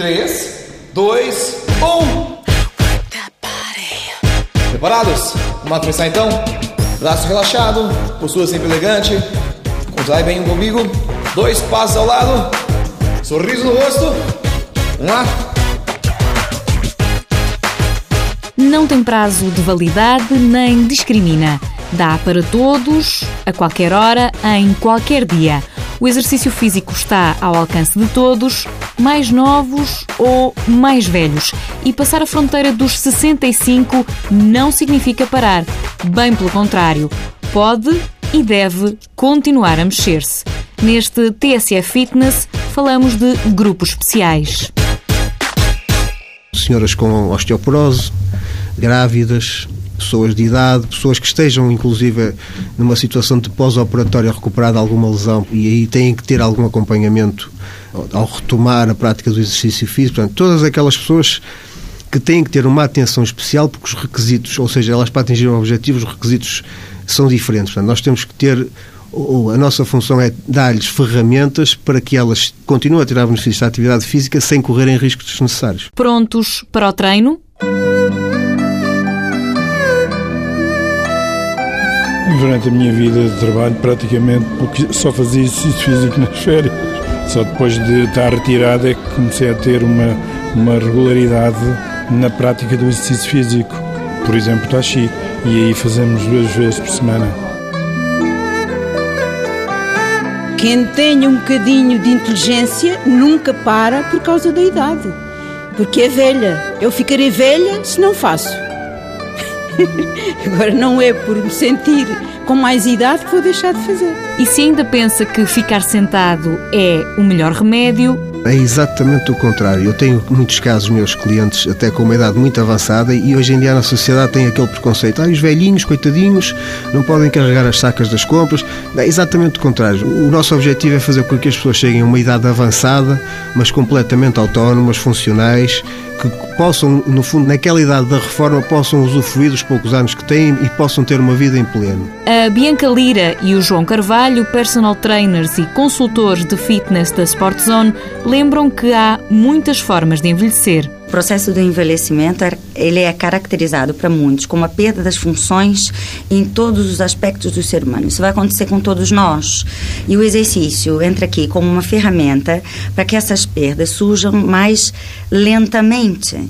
3, 2, 1. Preparados? Vamos começar então? Braço relaxado, postura sempre elegante. Contrai bem o umbigo. Dois passos ao lado. Sorriso no rosto. Vamos lá. Não tem prazo de validade nem discrimina. Dá para todos, a qualquer hora, em qualquer dia. O exercício físico está ao alcance de todos, mais novos ou mais velhos. E passar a fronteira dos 65 não significa parar. Bem pelo contrário, pode e deve continuar a mexer-se. Neste TSF Fitness falamos de grupos especiais. Senhoras com osteoporose, grávidas, pessoas de idade, pessoas que estejam, inclusive, numa situação de pós-operatória recuperada alguma lesão e aí têm que ter algum acompanhamento ao retomar a prática do exercício físico. Portanto, todas aquelas pessoas que têm que ter uma atenção especial porque os requisitos, ou seja, elas para atingir o objetivo, os requisitos são diferentes. Portanto, nós temos que ter a nossa função é dar-lhes ferramentas para que elas continuem a tirar benefícios da atividade física sem correrem riscos desnecessários. Prontos para o treino? Durante a minha vida de trabalho, praticamente só fazia exercício físico nas férias. Só depois de estar retirado é que comecei a ter uma, uma regularidade na prática do exercício físico. Por exemplo, taxi. E aí fazemos duas vezes por semana. Quem tem um bocadinho de inteligência nunca para por causa da idade. Porque é velha. Eu ficarei velha se não faço. Agora não é por me sentir com mais idade que vou deixar de fazer. E se ainda pensa que ficar sentado é o melhor remédio, é exatamente o contrário. Eu tenho muitos casos, meus clientes, até com uma idade muito avançada, e hoje em dia na sociedade tem aquele preconceito. Ah, os velhinhos, coitadinhos, não podem carregar as sacas das compras. É exatamente o contrário. O nosso objetivo é fazer com que as pessoas cheguem a uma idade avançada, mas completamente autónomas, funcionais, que possam, no fundo, naquela idade da reforma, possam usufruir dos poucos anos que têm e possam ter uma vida em pleno. A Bianca Lira e o João Carvalho, personal trainers e consultores de fitness da Sport Zone, lembram que há muitas formas de envelhecer. O processo do envelhecimento ele é caracterizado para muitos como a perda das funções em todos os aspectos do ser humano. Isso vai acontecer com todos nós. E o exercício entra aqui como uma ferramenta para que essas perdas surjam mais lentamente.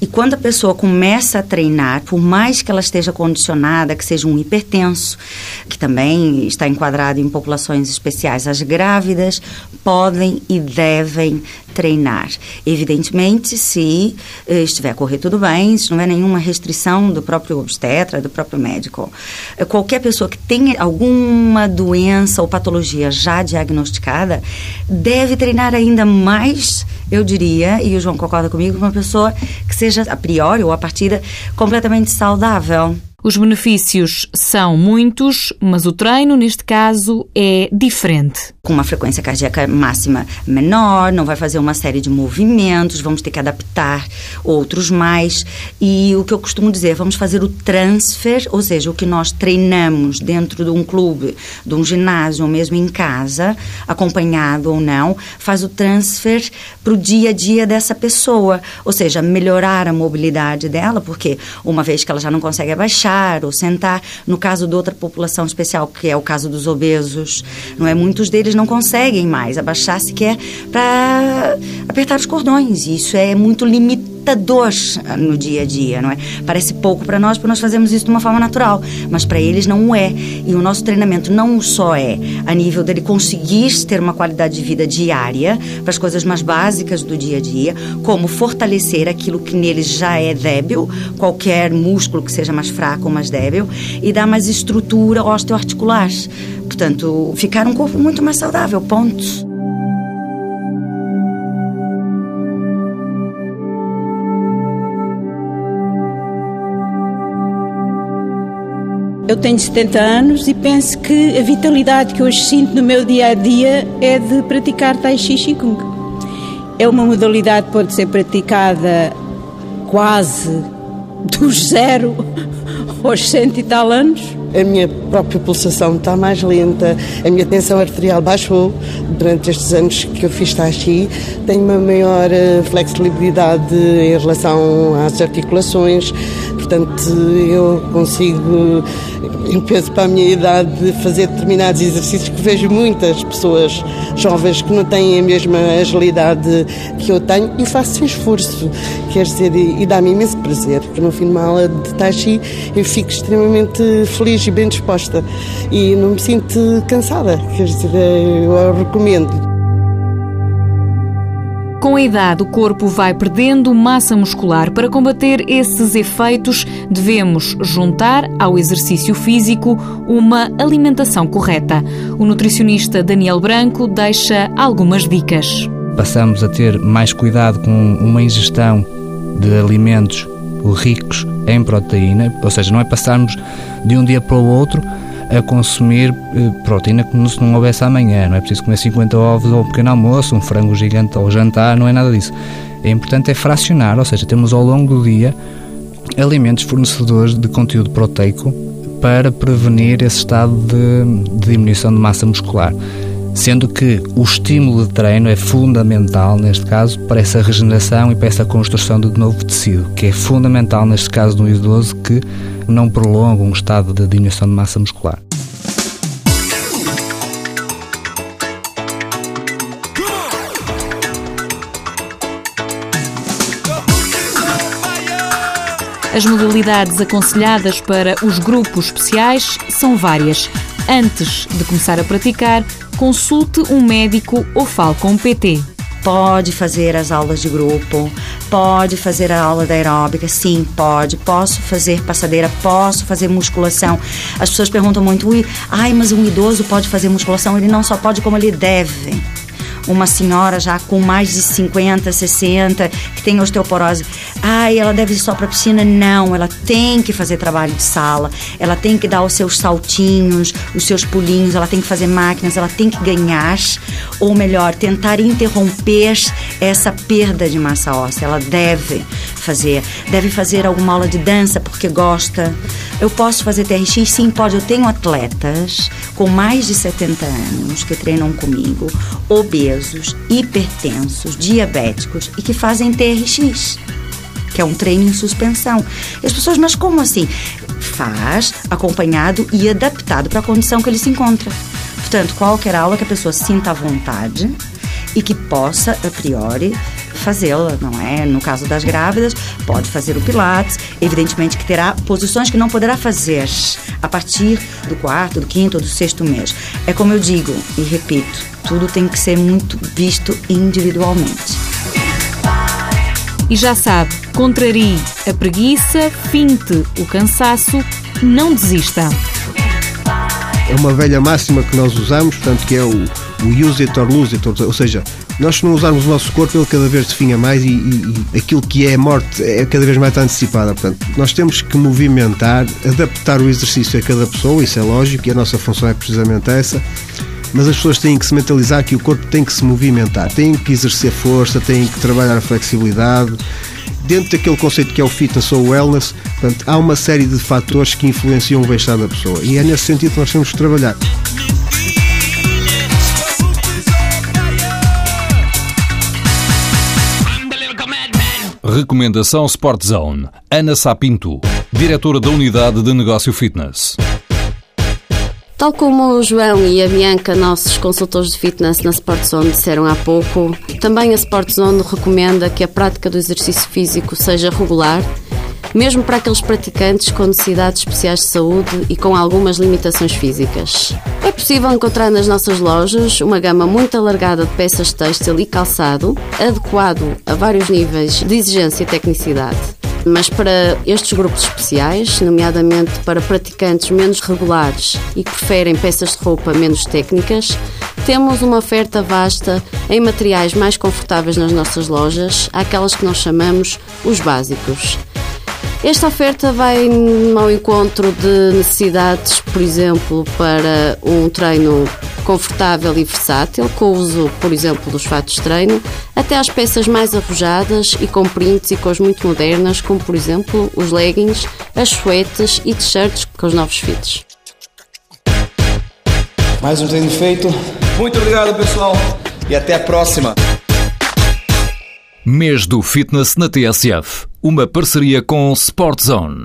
E quando a pessoa começa a treinar, por mais que ela esteja condicionada, que seja um hipertenso, que também está enquadrado em populações especiais, as grávidas podem e devem treinar. Evidentemente, se eh, estiver a correr tudo bem, se não houver nenhuma restrição do próprio obstetra, do próprio médico. Eh, qualquer pessoa que tenha alguma doença ou patologia já diagnosticada deve treinar ainda mais, eu diria, e o João concorda comigo, uma pessoa que seja seja a priori ou a partida completamente saudável. Os benefícios são muitos, mas o treino, neste caso, é diferente. Com uma frequência cardíaca máxima menor, não vai fazer uma série de movimentos, vamos ter que adaptar outros mais. E o que eu costumo dizer, vamos fazer o transfer, ou seja, o que nós treinamos dentro de um clube, de um ginásio ou mesmo em casa, acompanhado ou não, faz o transfer para o dia a dia dessa pessoa. Ou seja, melhorar a mobilidade dela, porque uma vez que ela já não consegue abaixar, ou sentar. No caso de outra população especial, que é o caso dos obesos, não é? Muitos deles não conseguem mais abaixar sequer para apertar os cordões. Isso é muito limitado limitador no dia a dia, não é? Parece pouco para nós, porque nós fazemos isso de uma forma natural, mas para eles não é. E o nosso treinamento não só é a nível dele conseguir ter uma qualidade de vida diária, para as coisas mais básicas do dia a dia, como fortalecer aquilo que neles já é débil, qualquer músculo que seja mais fraco ou mais débil, e dar mais estrutura osteoarticular. Portanto, ficar um corpo muito mais saudável, ponto. Eu tenho 70 anos e penso que a vitalidade que hoje sinto no meu dia a dia é de praticar Tai Chi Qigong. É uma modalidade que pode ser praticada quase dos zero aos cento e tal anos. A minha própria pulsação está mais lenta, a minha tensão arterial baixou durante estes anos que eu fiz Tai Chi, tenho uma maior eh, flexibilidade em relação às articulações, portanto eu consigo, em peso para a minha idade, fazer determinados exercícios que vejo muitas pessoas jovens que não têm a mesma agilidade que eu tenho e faço esforço, quer dizer, e dá-me imenso prazer, porque no fim de uma aula de Tai Chi eu fico extremamente feliz e bem disposta e não me sinto cansada, quer dizer, eu recomendo. Com a idade, o corpo vai perdendo massa muscular. Para combater esses efeitos, devemos juntar ao exercício físico uma alimentação correta. O nutricionista Daniel Branco deixa algumas dicas. Passamos a ter mais cuidado com uma ingestão de alimentos ricos em proteína, ou seja, não é passarmos de um dia para o outro a consumir eh, proteína como se não houvesse amanhã. Não é preciso comer 50 ovos ao pequeno almoço, um frango gigante ao jantar, não é nada disso. É importante é fracionar, ou seja, temos ao longo do dia alimentos fornecedores de conteúdo proteico para prevenir esse estado de, de diminuição de massa muscular sendo que o estímulo de treino é fundamental, neste caso, para essa regeneração e para essa construção de novo tecido, que é fundamental, neste caso, no idoso que não prolonga um estado de diminuição de massa muscular. As modalidades aconselhadas para os grupos especiais são várias. Antes de começar a praticar, consulte um médico ou fale com um PT. Pode fazer as aulas de grupo, pode fazer a aula da aeróbica, sim, pode. Posso fazer passadeira, posso fazer musculação. As pessoas perguntam muito, ai, mas um idoso pode fazer musculação? Ele não só pode, como ele deve uma senhora já com mais de 50, 60, que tem osteoporose. Ai, ela deve ir só para piscina? Não, ela tem que fazer trabalho de sala, ela tem que dar os seus saltinhos, os seus pulinhos, ela tem que fazer máquinas, ela tem que ganhar, ou melhor, tentar interromper essa perda de massa óssea. Ela deve fazer, deve fazer alguma aula de dança porque gosta. Eu posso fazer TRX? Sim, pode. Eu tenho atletas com mais de 70 anos que treinam comigo, obesos, hipertensos, diabéticos e que fazem TRX que é um treino em suspensão. E as pessoas, mas como assim? Faz acompanhado e adaptado para a condição que ele se encontra. Portanto, qualquer aula que a pessoa sinta à vontade e que possa, a priori, fazê-la, não é? No caso das grávidas, pode fazer o Pilates, evidentemente que terá posições que não poderá fazer a partir do quarto, do quinto ou do sexto mês. É como eu digo e repito, tudo tem que ser muito visto individualmente. E já sabe, contrarie a preguiça, finte o cansaço, não desista. É uma velha máxima que nós usamos, portanto, que é o, o use it or lose it, ou seja, nós se não usarmos o nosso corpo, ele cada vez definha mais e, e, aquilo que é morte é cada vez mais antecipada. Portanto, nós temos que movimentar, adaptar o exercício a cada pessoa, isso é lógico, e a nossa função é precisamente essa. Mas as pessoas têm que se mentalizar que o corpo tem que se movimentar, têm que exercer força, têm que trabalhar a flexibilidade. Dentro daquele conceito que é o fitness ou o wellness, portanto, há uma série de fatores que influenciam o bem-estar da pessoa. E é nesse sentido que nós temos que trabalhar. Recomendação Sport Zone. Ana Sapinto, diretora da Unidade de Negócio Fitness. Tal como o João e a Bianca, nossos consultores de fitness na Sport Zone, disseram há pouco, também a Sport Zone recomenda que a prática do exercício físico seja regular mesmo para aqueles praticantes com necessidades especiais de saúde e com algumas limitações físicas. Possível encontrar nas nossas lojas uma gama muito alargada de peças têxtil e calçado, adequado a vários níveis de exigência e tecnicidade. Mas para estes grupos especiais, nomeadamente para praticantes menos regulares e que preferem peças de roupa menos técnicas, temos uma oferta vasta em materiais mais confortáveis nas nossas lojas, aquelas que nós chamamos os básicos. Esta oferta vai ao encontro de necessidades, por exemplo, para um treino confortável e versátil, com o uso, por exemplo, dos fatos de treino, até às peças mais arrojadas e com prints e cores muito modernas, como por exemplo os leggings, as suetes e t-shirts com os novos fits. Mais um treino feito. Muito obrigado, pessoal. E até a próxima. Mês do Fitness na TSF. Uma parceria com Sport Zone.